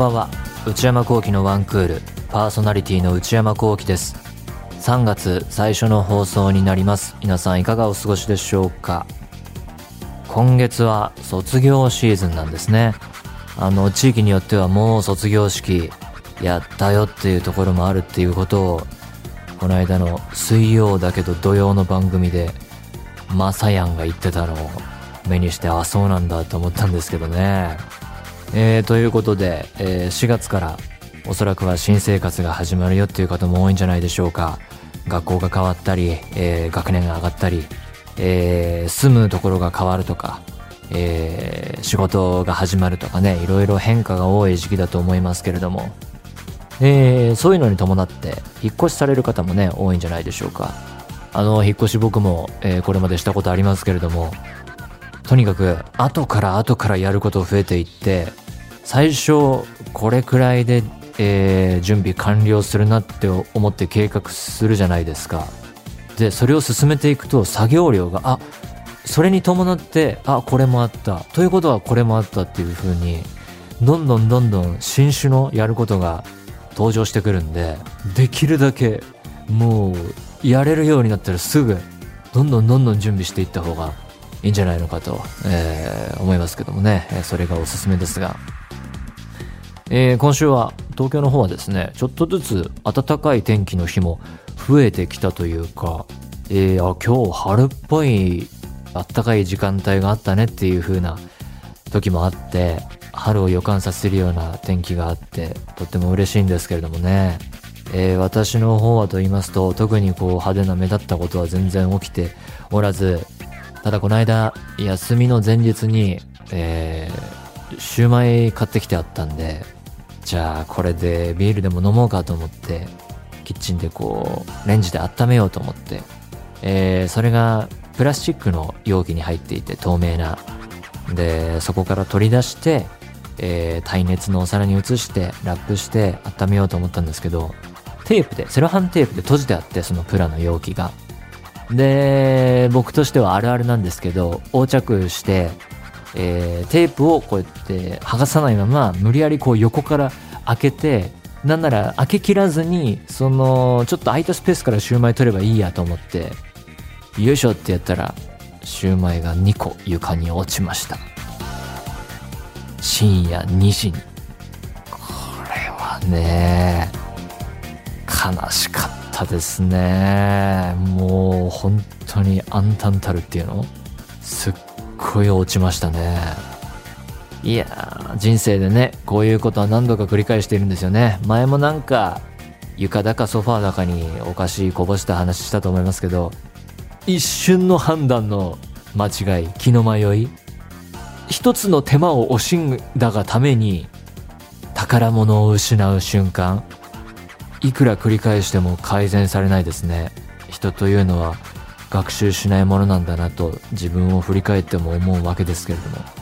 ばんは。内山聖輝のワンクールパーソナリティの内山聖輝です。3月最初の放送になります。皆さんいかがお過ごしでしょうか？今月は卒業シーズンなんですね。あの地域によってはもう卒業式やったよっていうところもあるっていうことをこの間の水曜だけど土曜の番組でマサヤンが言ってたのを目にしてあそうなんだと思ったんですけどね。えー、ということで、えー、4月からおそらくは新生活が始まるよっていう方も多いんじゃないでしょうか。学校が変わったり、えー、学年が上がったり、えー、住むところが変わるとか、えー、仕事が始まるとかねいろいろ変化が多い時期だと思いますけれども、えー、そういうのに伴って引っ越しされる方もね多いんじゃないでしょうか。あの引っ越し僕も、えー、これまでしたことありますけれどもとにかく後から後からやること増えていって最初これくらいで、えー、準備完了するなって思って計画するじゃないですか。でそれを進めていくと作業量があそれに伴ってあこれもあった。ということはこれもあったっていう風にどんどんどんどん新種のやることが登場してくるんでできるだけもうやれるようになったらすぐどんどんどんどん準備していった方がいいんじゃないのかと、えー、思いますけどもね、それがおすすめですが、えー、今週は東京の方はですね、ちょっとずつ暖かい天気の日も増えてきたというか、えー、あ今日春っぽい暖かい時間帯があったねっていう風な時もあって、春を予感させるような天気があって、とっても嬉しいんですけれどもね。えー、私の方はと言いますと、特にこう派手な目立ったことは全然起きておらず、ただこの間、休みの前日に、えー、シューマイ買ってきてあったんで、じゃあこれでビールでも飲もうかと思って、キッチンでこう、レンジで温めようと思って、えー、それがプラスチックの容器に入っていて透明な。で、そこから取り出して、えー、耐熱のお皿に移してラップして温めようと思ったんですけど、テープで、セロハンテープで閉じてあって、そのプラの容器が。で、僕としてはあるあるなんですけど、横着して、えー、テープをこうやって剥がさないまま、無理やりこう横から開けて、なんなら開けきらずに、その、ちょっと空いたスペースからシューマイ取ればいいやと思って、よいしょってやったら、シューマイが2個床に落ちました。深夜2時に。これはね、悲しかった。ったですね。もう本当に暗淡たるっていうの？すっごい落ちましたね。いやー、人生でね、こういうことは何度か繰り返しているんですよね。前もなんか、床だかソファーだかにお菓子こぼした話したと思いますけど、一瞬の判断の間違い、気の迷い、一つの手間を惜しんだがために、宝物を失う瞬間、いくら繰り返しても改善されないですね。人というのは学習しないものなんだなと自分を振り返っても思うわけですけれども。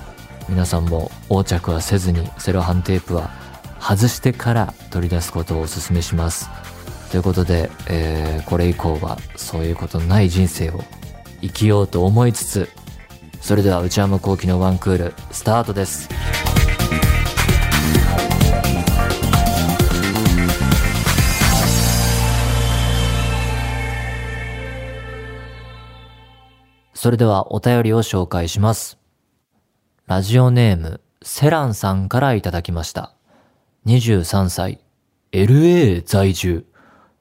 皆さんも横着はせずにセロハンテープは外してから取り出すことをお勧めします。ということで、えー、これ以降はそういうことない人生を生きようと思いつつそれでは内山昂輝のワンクールスタートです。それではお便りを紹介します。ラジオネーム、セランさんからいただきました。23歳、LA 在住。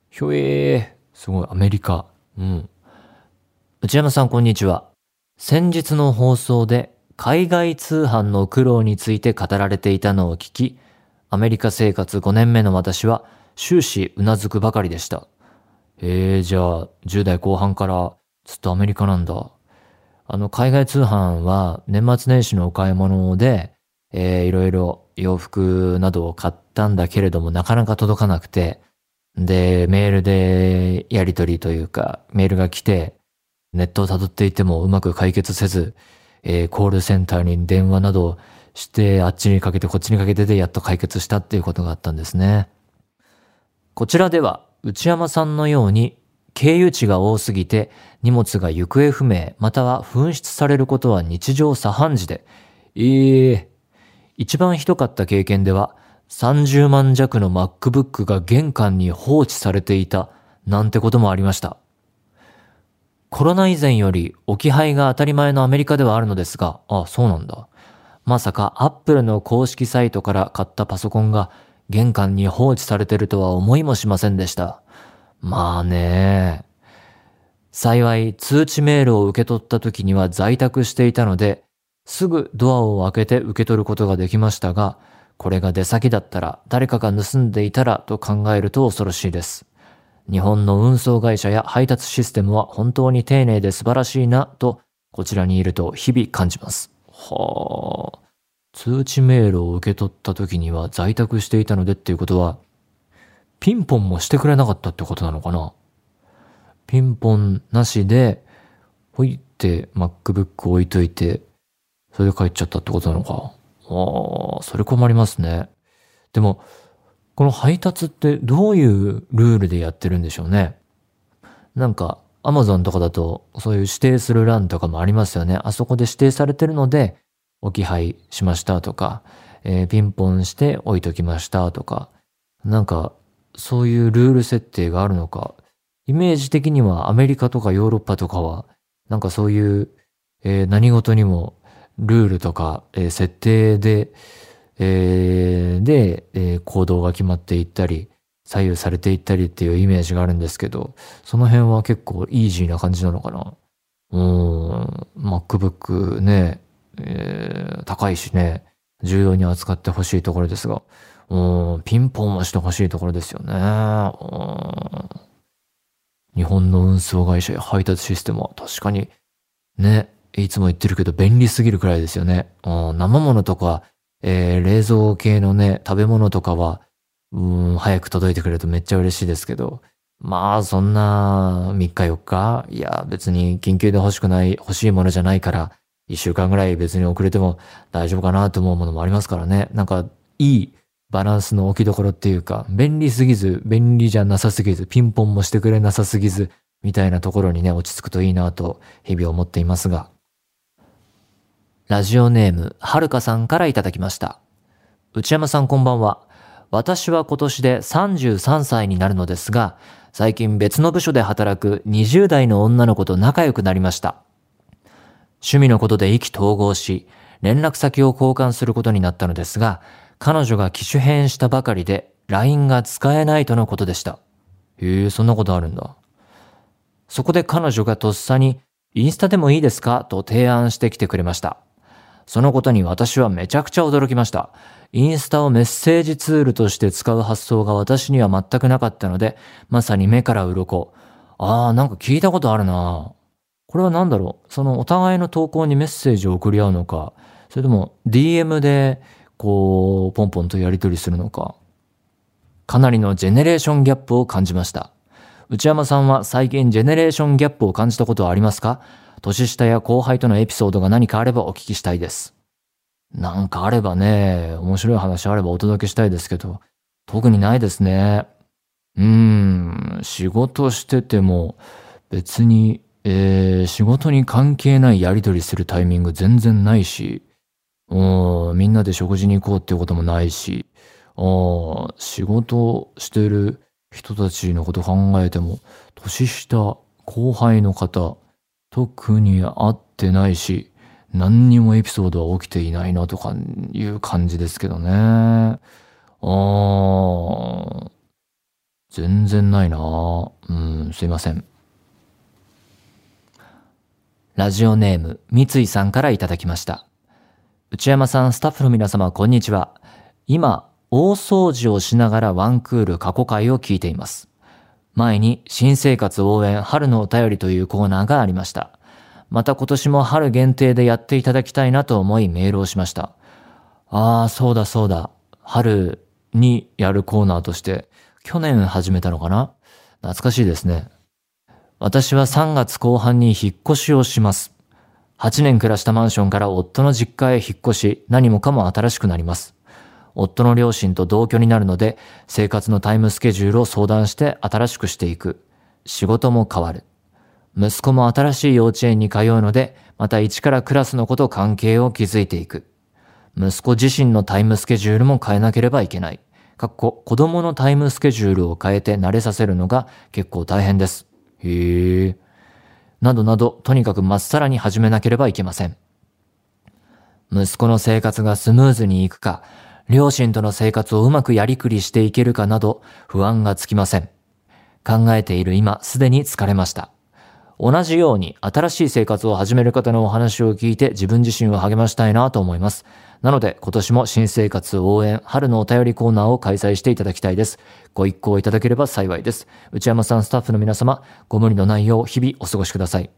ひょえー、すごい、アメリカ。うん。内山さん、こんにちは。先日の放送で、海外通販の苦労について語られていたのを聞き、アメリカ生活5年目の私は終始うなずくばかりでした。えー、じゃあ、10代後半からずっとアメリカなんだ。あの、海外通販は年末年始のお買い物で、えー、いろいろ洋服などを買ったんだけれども、なかなか届かなくて、で、メールでやり取りというか、メールが来て、ネットを辿っていてもうまく解決せず、えー、コールセンターに電話などして、あっちにかけてこっちにかけてでやっと解決したっていうことがあったんですね。こちらでは、内山さんのように経由地が多すぎて荷物が行方不明または紛失されることは日常茶飯事で、ええー、一番ひどかった経験では30万弱の MacBook が玄関に放置されていたなんてこともありました。コロナ以前より置き配が当たり前のアメリカではあるのですが、あ、そうなんだ。まさか Apple の公式サイトから買ったパソコンが玄関に放置されてるとは思いもしませんでした。まあね。幸い通知メールを受け取った時には在宅していたので、すぐドアを開けて受け取ることができましたが、これが出先だったら誰かが盗んでいたらと考えると恐ろしいです。日本の運送会社や配達システムは本当に丁寧で素晴らしいなと、こちらにいると日々感じます。はあ。通知メールを受け取った時には在宅していたのでっていうことは、ピンポンもしてくれなかったってことなのかな？ピンポンなしで、ほいって MacBook 置いといて、それで帰っちゃったってことなのか？ああ、それ困りますね。でも、この配達ってどういうルールでやってるんでしょうね？なんか、アマゾンとかだと、そういう指定する欄とかもありますよね。あそこで指定されてるので、置き配しましたとか、えー、ピンポンして置いときましたとか、なんか、そういうルール設定があるのか、イメージ的にはアメリカとかヨーロッパとかは、なんかそういう、えー、何事にもルールとか、えー、設定で、えー、で、えー、行動が決まっていったり、左右されていったりっていうイメージがあるんですけど、その辺は結構イージーな感じなのかな。うん、MacBook ね、えー、高いしね、重要に扱ってほしいところですが、うん、ピンポンはしてほしいところですよね。日本の運送会社や配達システムは確かに、ね、いつも言ってるけど便利すぎるくらいですよね。うん、生物とか、えー、冷蔵系のね、食べ物とかは、うん、早く届いてくれるとめっちゃ嬉しいですけど、まあ、そんな、3日4日いや、別に緊急で欲しくない、欲しいものじゃないから、1週間ぐらい別に遅れても大丈夫かなと思うものもありますからね。なんか、いいバランスの置きどころっていうか、便利すぎず、便利じゃなさすぎず、ピンポンもしてくれなさすぎず、みたいなところにね、落ち着くといいなと、日々思っていますが。ラジオネーム、はるかさんからいただきました。内山さんこんばんは。私は今年で33歳になるのですが、最近別の部署で働く20代の女の子と仲良くなりました。趣味のことで意気投合し、連絡先を交換することになったのですが、彼女が機種変したばかりで LINE が使えないとのことでした。へえ、そんなことあるんだ。そこで彼女がとっさに、インスタでもいいですか？と提案してきてくれました。そのことに私はめちゃくちゃ驚きました。インスタをメッセージツールとして使う発想が私には全くなかったので、まさに目から鱗。ああ、なんか聞いたことあるなこれは何だろう？そのお互いの投稿にメッセージを送り合うのか、それとも DM でこう、ポンポンとやり取りするのか。かなりのジェネレーションギャップを感じました。内山さんは最近ジェネレーションギャップを感じたことはありますか？年下や後輩とのエピソードが何かあればお聞きしたいです。なんかあればね、面白い話あればお届けしたいですけど、特にないですね。うーん、仕事してても別に、えー、仕事に関係ないやりとりするタイミング全然ないし、うん、みんなで食事に行こうっていうこともないし、あ仕事してる人たちのこと考えても、年下、後輩の方、特に会ってないし、何にもエピソードは起きていないなとかいう感じですけどね。ああ、全然ないなうん、すいません。ラジオネーム、三井さんからいただきました。内山さん、スタッフの皆様、こんにちは。今、大掃除をしながらワンクール過去回を聞いています。前に新生活応援春のお便りというコーナーがありました。また今年も春限定でやっていただきたいなと思いメールをしました。ああ、そうだそうだ。春にやるコーナーとして、去年始めたのかな？懐かしいですね。私は3月後半に引っ越しをします。8年暮らしたマンションから夫の実家へ引っ越し、何もかも新しくなります。夫の両親と同居になるので、生活のタイムスケジュールを相談して新しくしていく。仕事も変わる。息子も新しい幼稚園に通うので、また一からクラスの子と関係を築いていく。息子自身のタイムスケジュールも変えなければいけない。かっこ子供のタイムスケジュールを変えて慣れさせるのが結構大変です。へえ。などなど、とにかくまっさらに始めなければいけません。息子の生活がスムーズにいくか、両親との生活をうまくやりくりしていけるかなど不安がつきません。考えている今、すでに疲れました。同じように新しい生活を始める方のお話を聞いて自分自身を励ましたいなと思います。なので今年も新生活応援春のお便りコーナーを開催していただきたいです。ご一行いただければ幸いです。内山さんスタッフの皆様、ご無理のないよう日々お過ごしください。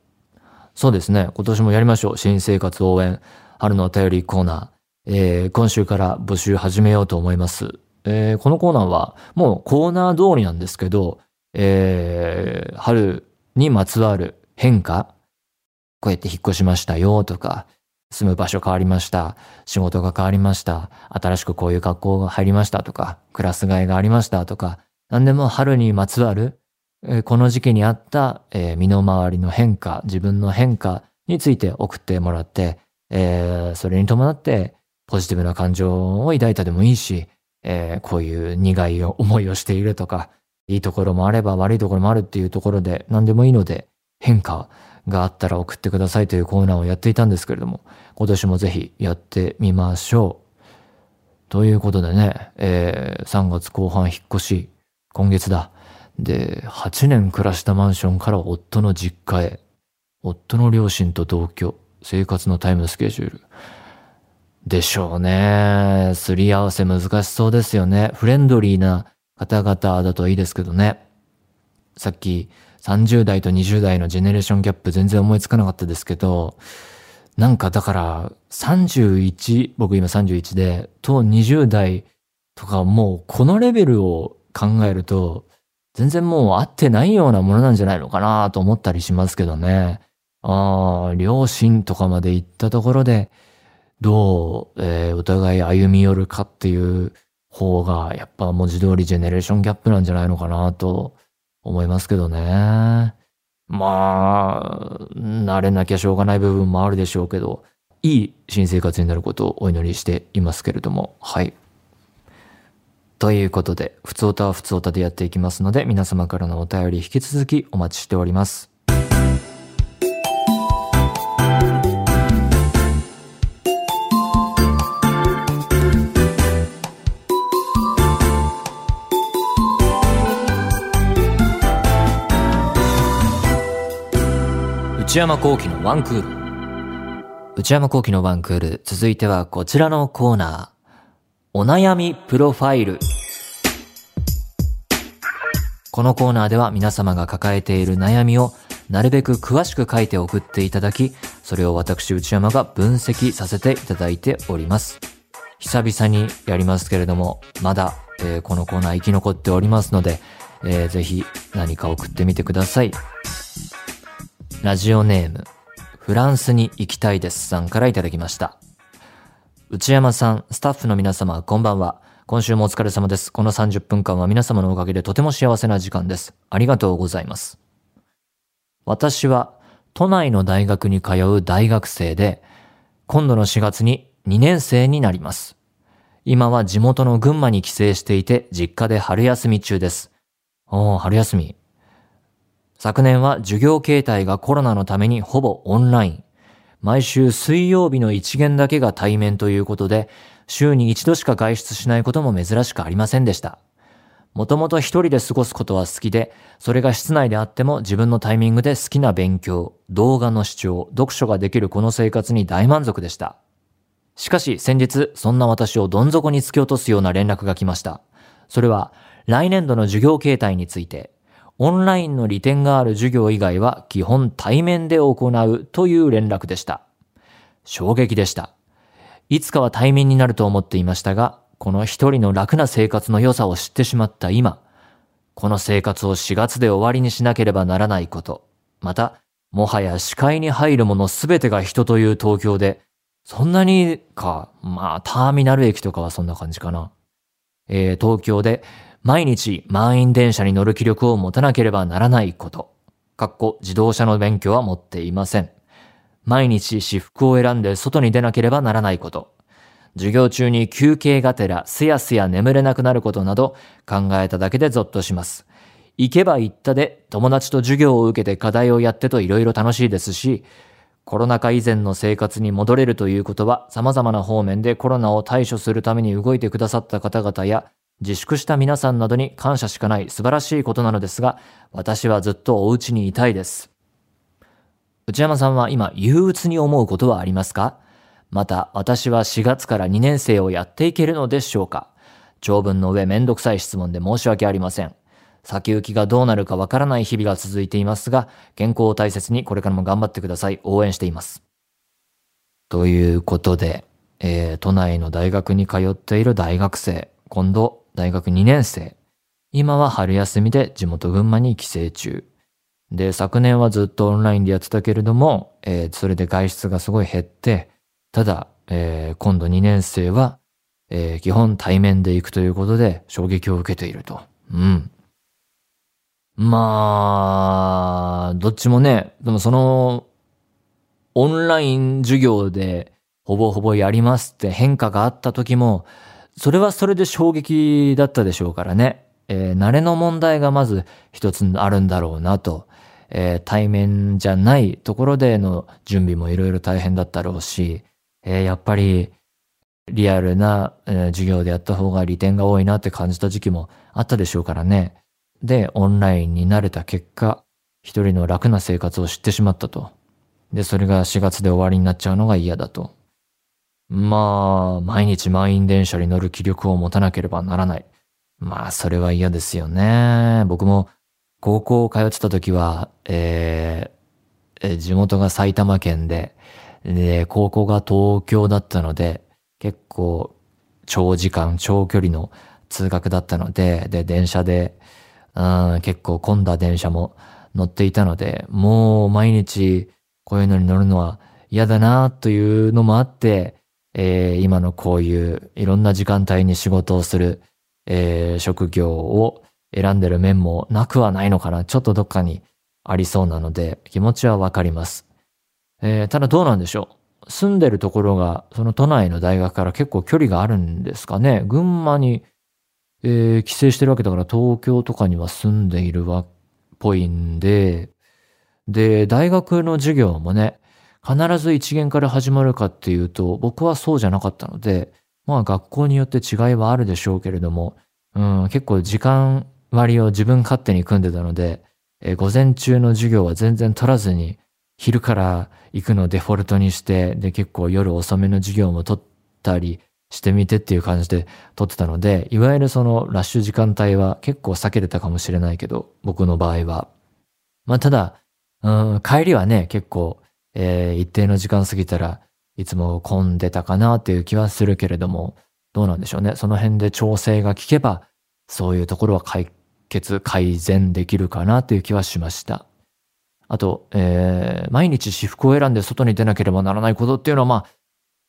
そうですね。今年もやりましょう。新生活応援春のお便りコーナー。えー、今週から募集始めようと思います。えー、このコーナーはもうコーナー通りなんですけど、えー、春にまつわる変化、こうやって引っ越しましたよとか、住む場所変わりました。仕事が変わりました。新しくこういう学校が入りましたとか、クラス替えがありましたとか、何でも春にまつわる、この時期にあった、身の回りの変化、自分の変化について送ってもらって、それに伴ってポジティブな感情を抱いたでもいいし、こういう苦い思いをしているとか、いいところもあれば悪いところもあるっていうところで何でもいいので変化があったら送ってくださいというコーナーをやっていたんですけれども、今年もぜひやってみましょう。ということでね、えー、3月後半引っ越し、今月だ。で、8年暮らしたマンションから夫の実家へ、夫の両親と同居、生活のタイムスケジュール。でしょうね。すり合わせ難しそうですよね。フレンドリーな方々だといいですけどね。さっき30代と20代のジェネレーションギャップ全然思いつかなかったですけど、なんかだから31、僕今31で、と20代とかもうこのレベルを考えると、全然もう合ってないようなものなんじゃないのかなと思ったりしますけどね。ああ、両親とかまで行ったところで、どう、えー、お互い歩み寄るかっていう方が、やっぱ文字通りジェネレーションギャップなんじゃないのかなと思いますけどね。まあ、慣れなきゃしょうがない部分もあるでしょうけど、いい新生活になることをお祈りしていますけれども、はい。ということで、ふつおたはふつおたでやっていきますので、皆様からのお便り引き続きお待ちしております。内山幸喜のワンクール。内山幸喜のワンクール。続いてはこちらのコーナー。お悩みプロファイル。このコーナーでは皆様が抱えている悩みをなるべく詳しく書いて送っていただき、それを私内山が分析させていただいております。久々にやりますけれども、まだ、えー、このコーナー生き残っておりますので、えー、ぜひ何か送ってみてください。ラジオネーム、フランスに行きたいですさんからいただきました。内山さん、スタッフの皆様、こんばんは。今週もお疲れ様です。この30分間は皆様のおかげでとても幸せな時間です。ありがとうございます。私は都内の大学に通う大学生で、今度の4月に2年生になります。今は地元の群馬に帰省していて、実家で春休み中です。おー、春休み。昨年は授業形態がコロナのためにほぼオンライン。毎週水曜日の一元だけが対面ということで、週に一度しか外出しないことも珍しくありませんでした。もともと一人で過ごすことは好きで、それが室内であっても自分のタイミングで好きな勉強、動画の視聴、読書ができるこの生活に大満足でした。しかし先日、そんな私をどん底に突き落とすような連絡が来ました。それは、来年度の授業形態について、オンラインの利点がある授業以外は基本対面で行うという連絡でした。衝撃でした。いつかは対面になると思っていましたが、この一人の楽な生活の良さを知ってしまった今、この生活を4月で終わりにしなければならないこと、また、もはや視界に入るものすべてが人という東京で、そんなにか、まあ、ターミナル駅とかはそんな感じかな。えー、東京で毎日満員電車に乗る気力を持たなければならないこと。かっこ自動車の免許は持っていません。毎日私服を選んで外に出なければならないこと。授業中に休憩がてらすやすや眠れなくなることなど考えただけでゾッとします。行けば行ったで友達と授業を受けて課題をやってと色々楽しいですし、コロナ禍以前の生活に戻れるということは様々な方面でコロナを対処するために動いてくださった方々や自粛した皆さんなどに感謝しかない素晴らしいことなのですが、私はずっとお家にいたいです。内山さんは今憂鬱に思うことはありますか？また、私は4月から2年生をやっていけるのでしょうか？長文の上めんどくさい質問で申し訳ありません。先行きがどうなるかわからない日々が続いていますが、健康を大切にこれからも頑張ってください。応援しています。ということで、えー、都内の大学に通っている大学生、今度大学2年生。今は春休みで地元群馬に帰省中。で、昨年はずっとオンラインでやってたけれども、えー、それで外出がすごい減って、ただ、えー、今度2年生は、えー、基本対面で行くということで衝撃を受けていると。うん。まあ、どっちもね、でもその、オンライン授業でほぼほぼやりますって変化があった時も、それはそれで衝撃だったでしょうからね。えー、慣れの問題がまず一つあるんだろうなと。えー、対面じゃないところでの準備もいろいろ大変だったろうし、えー、やっぱりリアルな、え、授業でやった方が利点が多いなって感じた時期もあったでしょうからね。で、オンラインに慣れた結果、一人の楽な生活を知ってしまったと。で、それが4月で終わりになっちゃうのが嫌だと。まあ、毎日満員電車に乗る気力を持たなければならない。まあ、それは嫌ですよね。僕も高校を通ってた時は、えー、地元が埼玉県で、で、高校が東京だったので、結構長時間、長距離の通学だったので、で、電車で、うん、結構混んだ電車も乗っていたので、もう毎日こういうのに乗るのは嫌だなというのもあって、えー、今のこういういろんな時間帯に仕事をする、えー、職業を選んでる面もなくはないのかな。ちょっとどっかにありそうなので、気持ちはわかります。えー、ただどうなんでしょう。住んでるところが、その都内の大学から結構距離があるんですかね。群馬に、えー、帰省してるわけだから東京とかには住んでいるわっぽいんで、で、大学の授業もね、必ず一元から始まるかっていうと、僕はそうじゃなかったので、まあ学校によって違いはあるでしょうけれども、うん、結構時間割を自分勝手に組んでたので、えー、午前中の授業は全然取らずに、昼から行くのをデフォルトにして、で、結構夜遅めの授業も取ったりしてみてっていう感じで取ってたので、いわゆるそのラッシュ時間帯は結構避けれたかもしれないけど、僕の場合は。まあ、ただ、うん、帰りはね、結構、えー、一定の時間過ぎたらいつも混んでたかなっていう気はするけれども、どうなんでしょうね。その辺で調整が効けば、そういうところは解決、改善できるかなという気はしました。あと、えー、毎日私服を選んで外に出なければならないことっていうのは、まあ、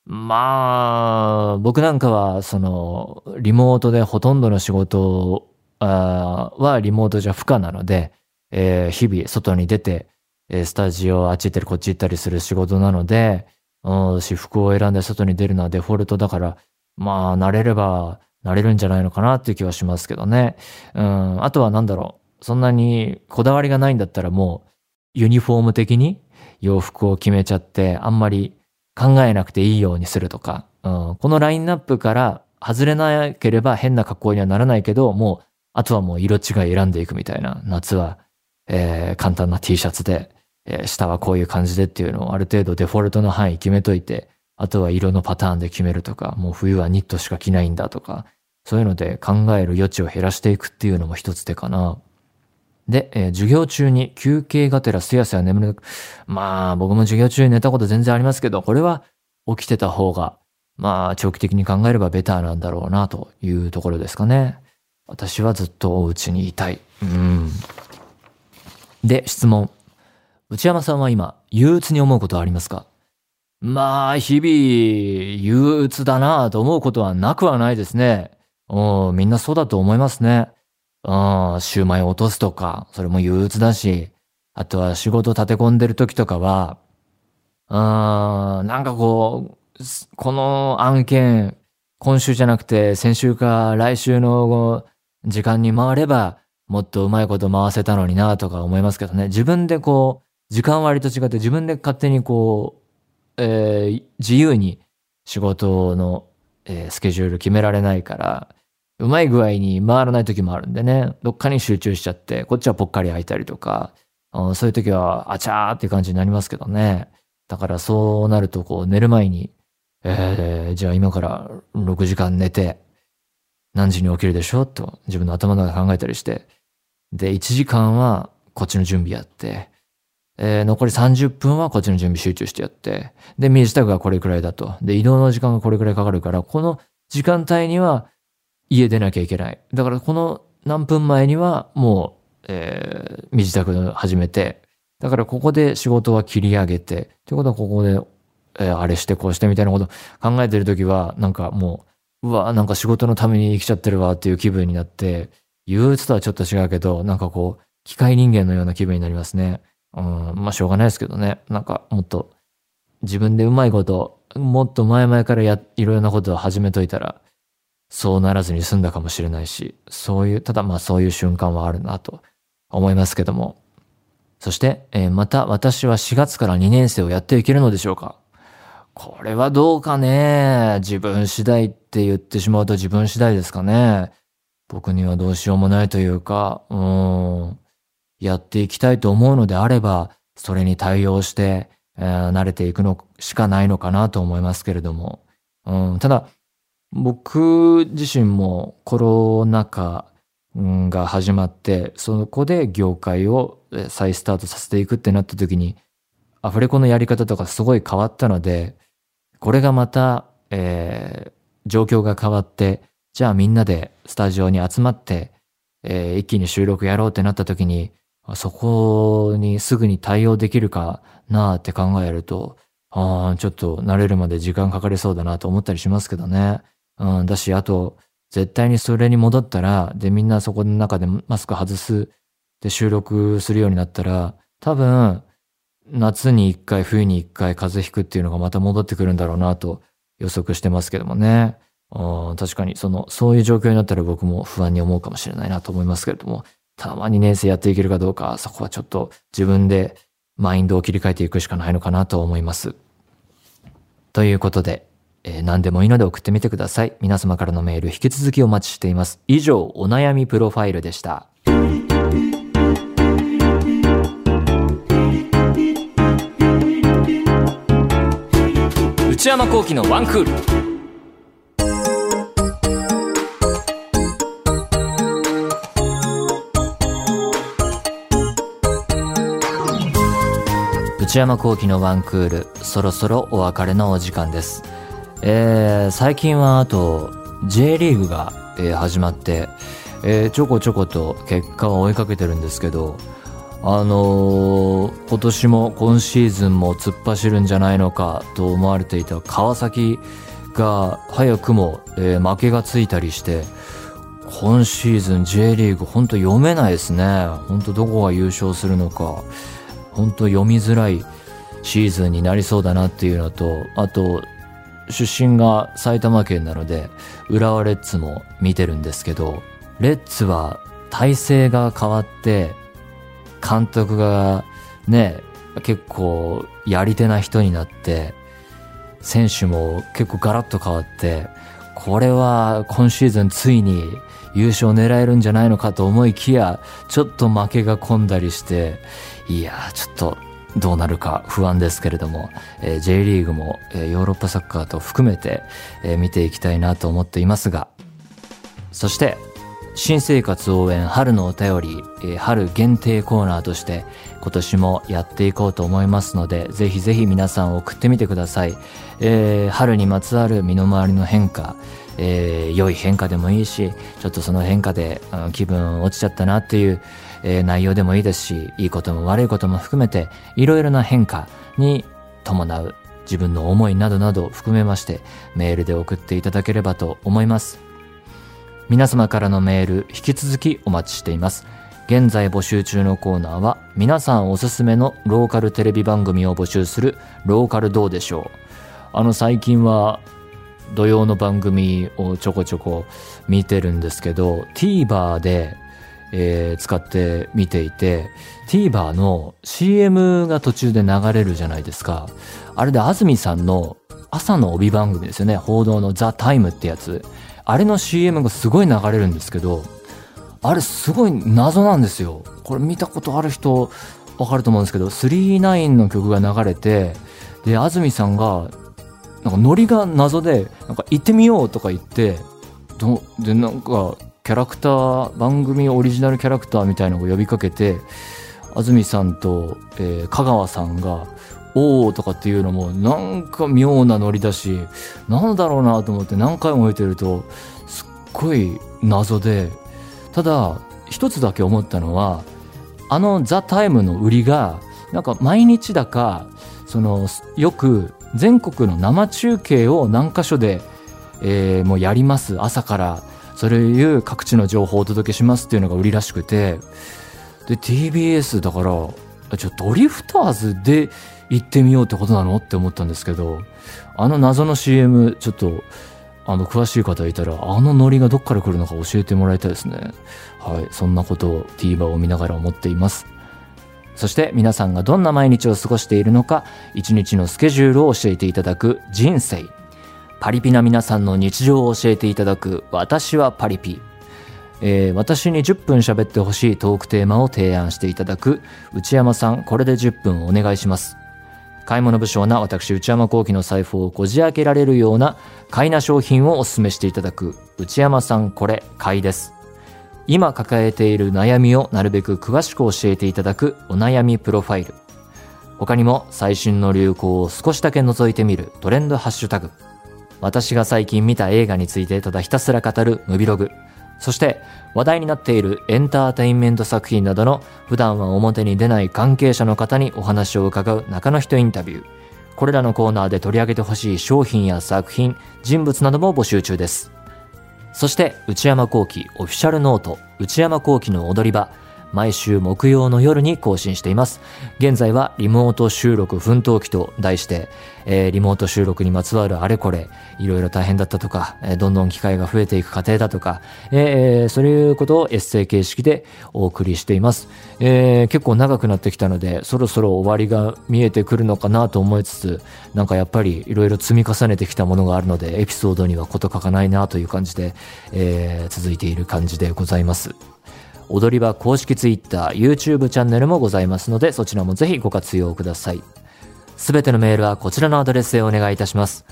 まあ、僕なんかは、その、リモートでほとんどの仕事はリモートじゃ不可なので、えー、日々外に出て、えスタジオあっち行ったりこっち行ったりする仕事なので、うん私服を選んで外に出るのはデフォルトだから、まあ、慣れれば、慣れるんじゃないのかなっていう気はしますけどね。うん、あとはなんだろう。そんなにこだわりがないんだったらもう、ユニフォーム的に洋服を決めちゃって、あんまり考えなくていいようにするとか、うん、このラインナップから外れなければ変な格好にはならないけど、もう、あとはもう色違い選んでいくみたいな。夏は、えー、簡単な T シャツで、えー、下はこういう感じでっていうのをある程度デフォルトの範囲決めといて、あとは色のパターンで決めるとか、もう冬はニットしか着ないんだとか、そういうので考える余地を減らしていくっていうのも一つ手かな。で、えー、授業中に休憩がてらすやすや眠る。まあ、僕も授業中に寝たこと全然ありますけど、これは起きてた方が、まあ、長期的に考えればベターなんだろうなというところですかね。私はずっとお家にいたい。うん。で、質問。内山さんは今、憂鬱に思うことはありますか？まあ、日々、憂鬱だなぁと思うことはなくはないですね。うん、みんなそうだと思いますね。うん、シューマイ落とすとか、それも憂鬱だし、あとは仕事立て込んでる時とかは、うん、なんかこう、この案件、今週じゃなくて先週か来週の時間に回れば、もっとうまいこと回せたのになぁとか思いますけどね。自分でこう、時間割と違って自分で勝手にこう、えー、自由に仕事の、えー、スケジュール決められないから、うまい具合に回らない時もあるんでね、どっかに集中しちゃって、こっちはぽっかり空いたりとか、そういう時は、あちゃーって感じになりますけどね。だからそうなると、こう、寝る前に、えー、じゃあ今から6時間寝て、何時に起きるでしょう？と自分の頭の中で考えたりして、で、1時間はこっちの準備やって、えー、残り30分はこっちの準備集中してやって、で、身支度がこれくらいだと。で、移動の時間がこれくらいかかるから、この時間帯には家出なきゃいけない。だからこの何分前にはもう、えー、身支度始めて、だからここで仕事は切り上げて、ということはここで、えー、あれしてこうしてみたいなこと考えてるときは、なんかもう、うわ、なんか仕事のために生きちゃってるわっていう気分になって、憂鬱とはちょっと違うけど、なんかこう、機械人間のような気分になりますね。うん、まあしょうがないですけどね。なんかもっと、自分でうまいこと、もっと前々からや、いろいろなことを始めといたら、そうならずに済んだかもしれないし、そういう、ただまあそういう瞬間はあるなと思いますけども。そして、えー、また私は4月から2年生をやっていけるのでしょうか？これはどうかね？自分次第って言ってしまうと自分次第ですかね？僕にはどうしようもないというか、うん、やっていきたいと思うのであれば、それに対応して、えー、慣れていくのしかないのかなと思いますけれども。うん、ただ、僕自身もコロナ禍が始まって、そこで業界を再スタートさせていくってなった時に、アフレコのやり方とかすごい変わったので、これがまた、えー、状況が変わって、じゃあみんなでスタジオに集まって、えー、一気に収録やろうってなった時に、そこにすぐに対応できるかなって考えると、あちょっと慣れるまで時間かかりそうだなと思ったりしますけどね。うん、だし、あと、絶対にそれに戻ったら、で、みんなそこの中でマスク外す、で、収録するようになったら、多分、夏に一回、冬に一回風邪ひくっていうのがまた戻ってくるんだろうなと予測してますけどもね。うん、確かに、その、そういう状況になったら僕も不安に思うかもしれないなと思いますけれども、たまに年生やっていけるかどうか、そこはちょっと自分でマインドを切り替えていくしかないのかなと思います。ということで、えー、何でもいいので送ってみてください。皆様からのメール引き続きお待ちしています。以上、お悩みプロファイルでした。内山幸喜のワンクール。内山幸喜のワンクール、そろそろお別れのお時間です。えー、最近はあと J リーグが、えー、始まって、えー、ちょこちょこと結果を追いかけてるんですけど、あのー、今年も今シーズンも突っ走るんじゃないのかと思われていた川崎が早くも、えー、負けがついたりして、今シーズン J リーグほんと読めないですね。ほんとどこが優勝するのか、ほんと読みづらいシーズンになりそうだなっていうのと、あと、出身が埼玉県なので、浦和レッズも見てるんですけど、レッズは体制が変わって、監督がね、結構やり手な人になって、選手も結構ガラッと変わって、これは今シーズンついに優勝狙えるんじゃないのかと思いきや、ちょっと負けが込んだりして、いやちょっとどうなるか不安ですけれども、えー、J リーグも、えー、ヨーロッパサッカーと含めて、えー、見ていきたいなと思っていますが、そして、新生活応援春のお便り、えー、春限定コーナーとして今年もやっていこうと思いますので、ぜひぜひ皆さん送ってみてください。えー、春にまつわる身の回りの変化、えー、良い変化でもいいし、ちょっとその変化で、うん、気分落ちちゃったなっていう、えー、内容でもいいですし、いいことも悪いことも含めて、いろいろな変化に伴う自分の思いなどなど含めまして、メールで送っていただければと思います。皆様からのメール、引き続きお待ちしています。現在募集中のコーナーは、皆さんおすすめのローカルテレビ番組を募集する、ローカルどうでしょう。あの最近は土曜の番組をちょこちょこ見てるんですけど TVer で、えー、使って見ていて TVer の CM が途中で流れるじゃないですか。あれで安住さんの朝の帯番組ですよね。報道の「ザ・タイムってやつ。あれの CM がすごい流れるんですけどあれすごい謎なんですよ。これ見たことある人わかると思うんですけど39の曲が流れてで安住さんがなんかノリが謎でなんか行ってみようとか言ってどでなんかキャラクター番組オリジナルキャラクターみたいなのを呼びかけて安住さんと、えー、香川さんが「おお」とかっていうのもなんか妙なノリだしなんだろうなと思って何回も見てるとすっごい謎でただ一つだけ思ったのはあの「ザ・タイムの売りがなんか毎日だかそのよく全国の生中継を何箇所で、えー、もうやります朝から。そういう各地の情報をお届けしますっていうのが売りらしくて。で TBS だからちょドリフターズで行ってみようってことなのって思ったんですけどあの謎の CM ちょっとあの詳しい方いたらあのノリがどっから来るのか教えてもらいたいですね。はいそんなことを TVer を見ながら思っています。そして皆さんがどんな毎日を過ごしているのか、一日のスケジュールを教えていただく人生。パリピな皆さんの日常を教えていただく私はパリピ。えー、私に10分喋ってほしいトークテーマを提案していただく内山さん、これで10分お願いします。買い物不詳な私内山幸喜の財布をこじ開けられるような買いな商品をお勧めしていただく内山さんこれ買いです。今抱えている悩みをなるべく詳しく教えていただくお悩みプロファイル。他にも最新の流行を少しだけ覗いてみるトレンドハッシュタグ。私が最近見た映画についてただひたすら語るムビログ。そして話題になっているエンターテインメント作品などの普段は表に出ない関係者の方にお話を伺う中の人インタビュー。これらのコーナーで取り上げてほしい商品や作品、人物なども募集中です。そして内山幸喜オフィシャルノート内山幸喜の踊り場毎週木曜の夜に更新しています。現在はリモート収録奮闘記と題して、えー、リモート収録にまつわるあれこれ、いろいろ大変だったとか、えー、どんどん機会が増えていく過程だとか、えー、そういうことをエッセイ形式でお送りしています。えー、結構長くなってきたので、そろそろ終わりが見えてくるのかなと思いつつ、なんかやっぱりいろいろ積み重ねてきたものがあるので、エピソードにはこと書かないなという感じで、えー、続いている感じでございます。踊り場公式 Twitter、YouTube チャンネルもございますので、そちらもぜひご活用ください。すべてのメールはこちらのアドレスへお願いいたします。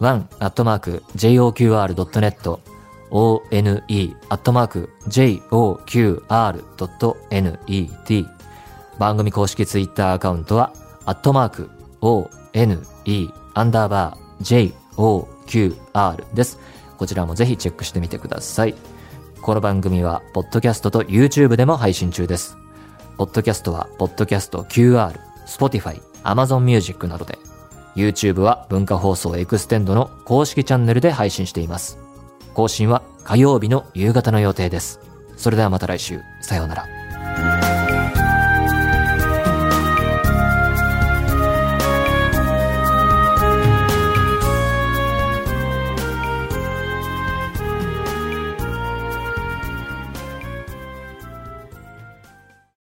one.joqr.net one.joqr.net 番組公式 Twitter アカウントは、アットマーク、one, アンダーバー、joqr です。こちらもぜひチェックしてみてください。この番組は、ポッドキャストと YouTube でも配信中です。ポッドキャストは、ポッドキャスト QR、Spotify、Amazon Music などで、YouTube は文化放送エクステンドの公式チャンネルで配信しています。更新は火曜日の夕方の予定です。それではまた来週、さようなら。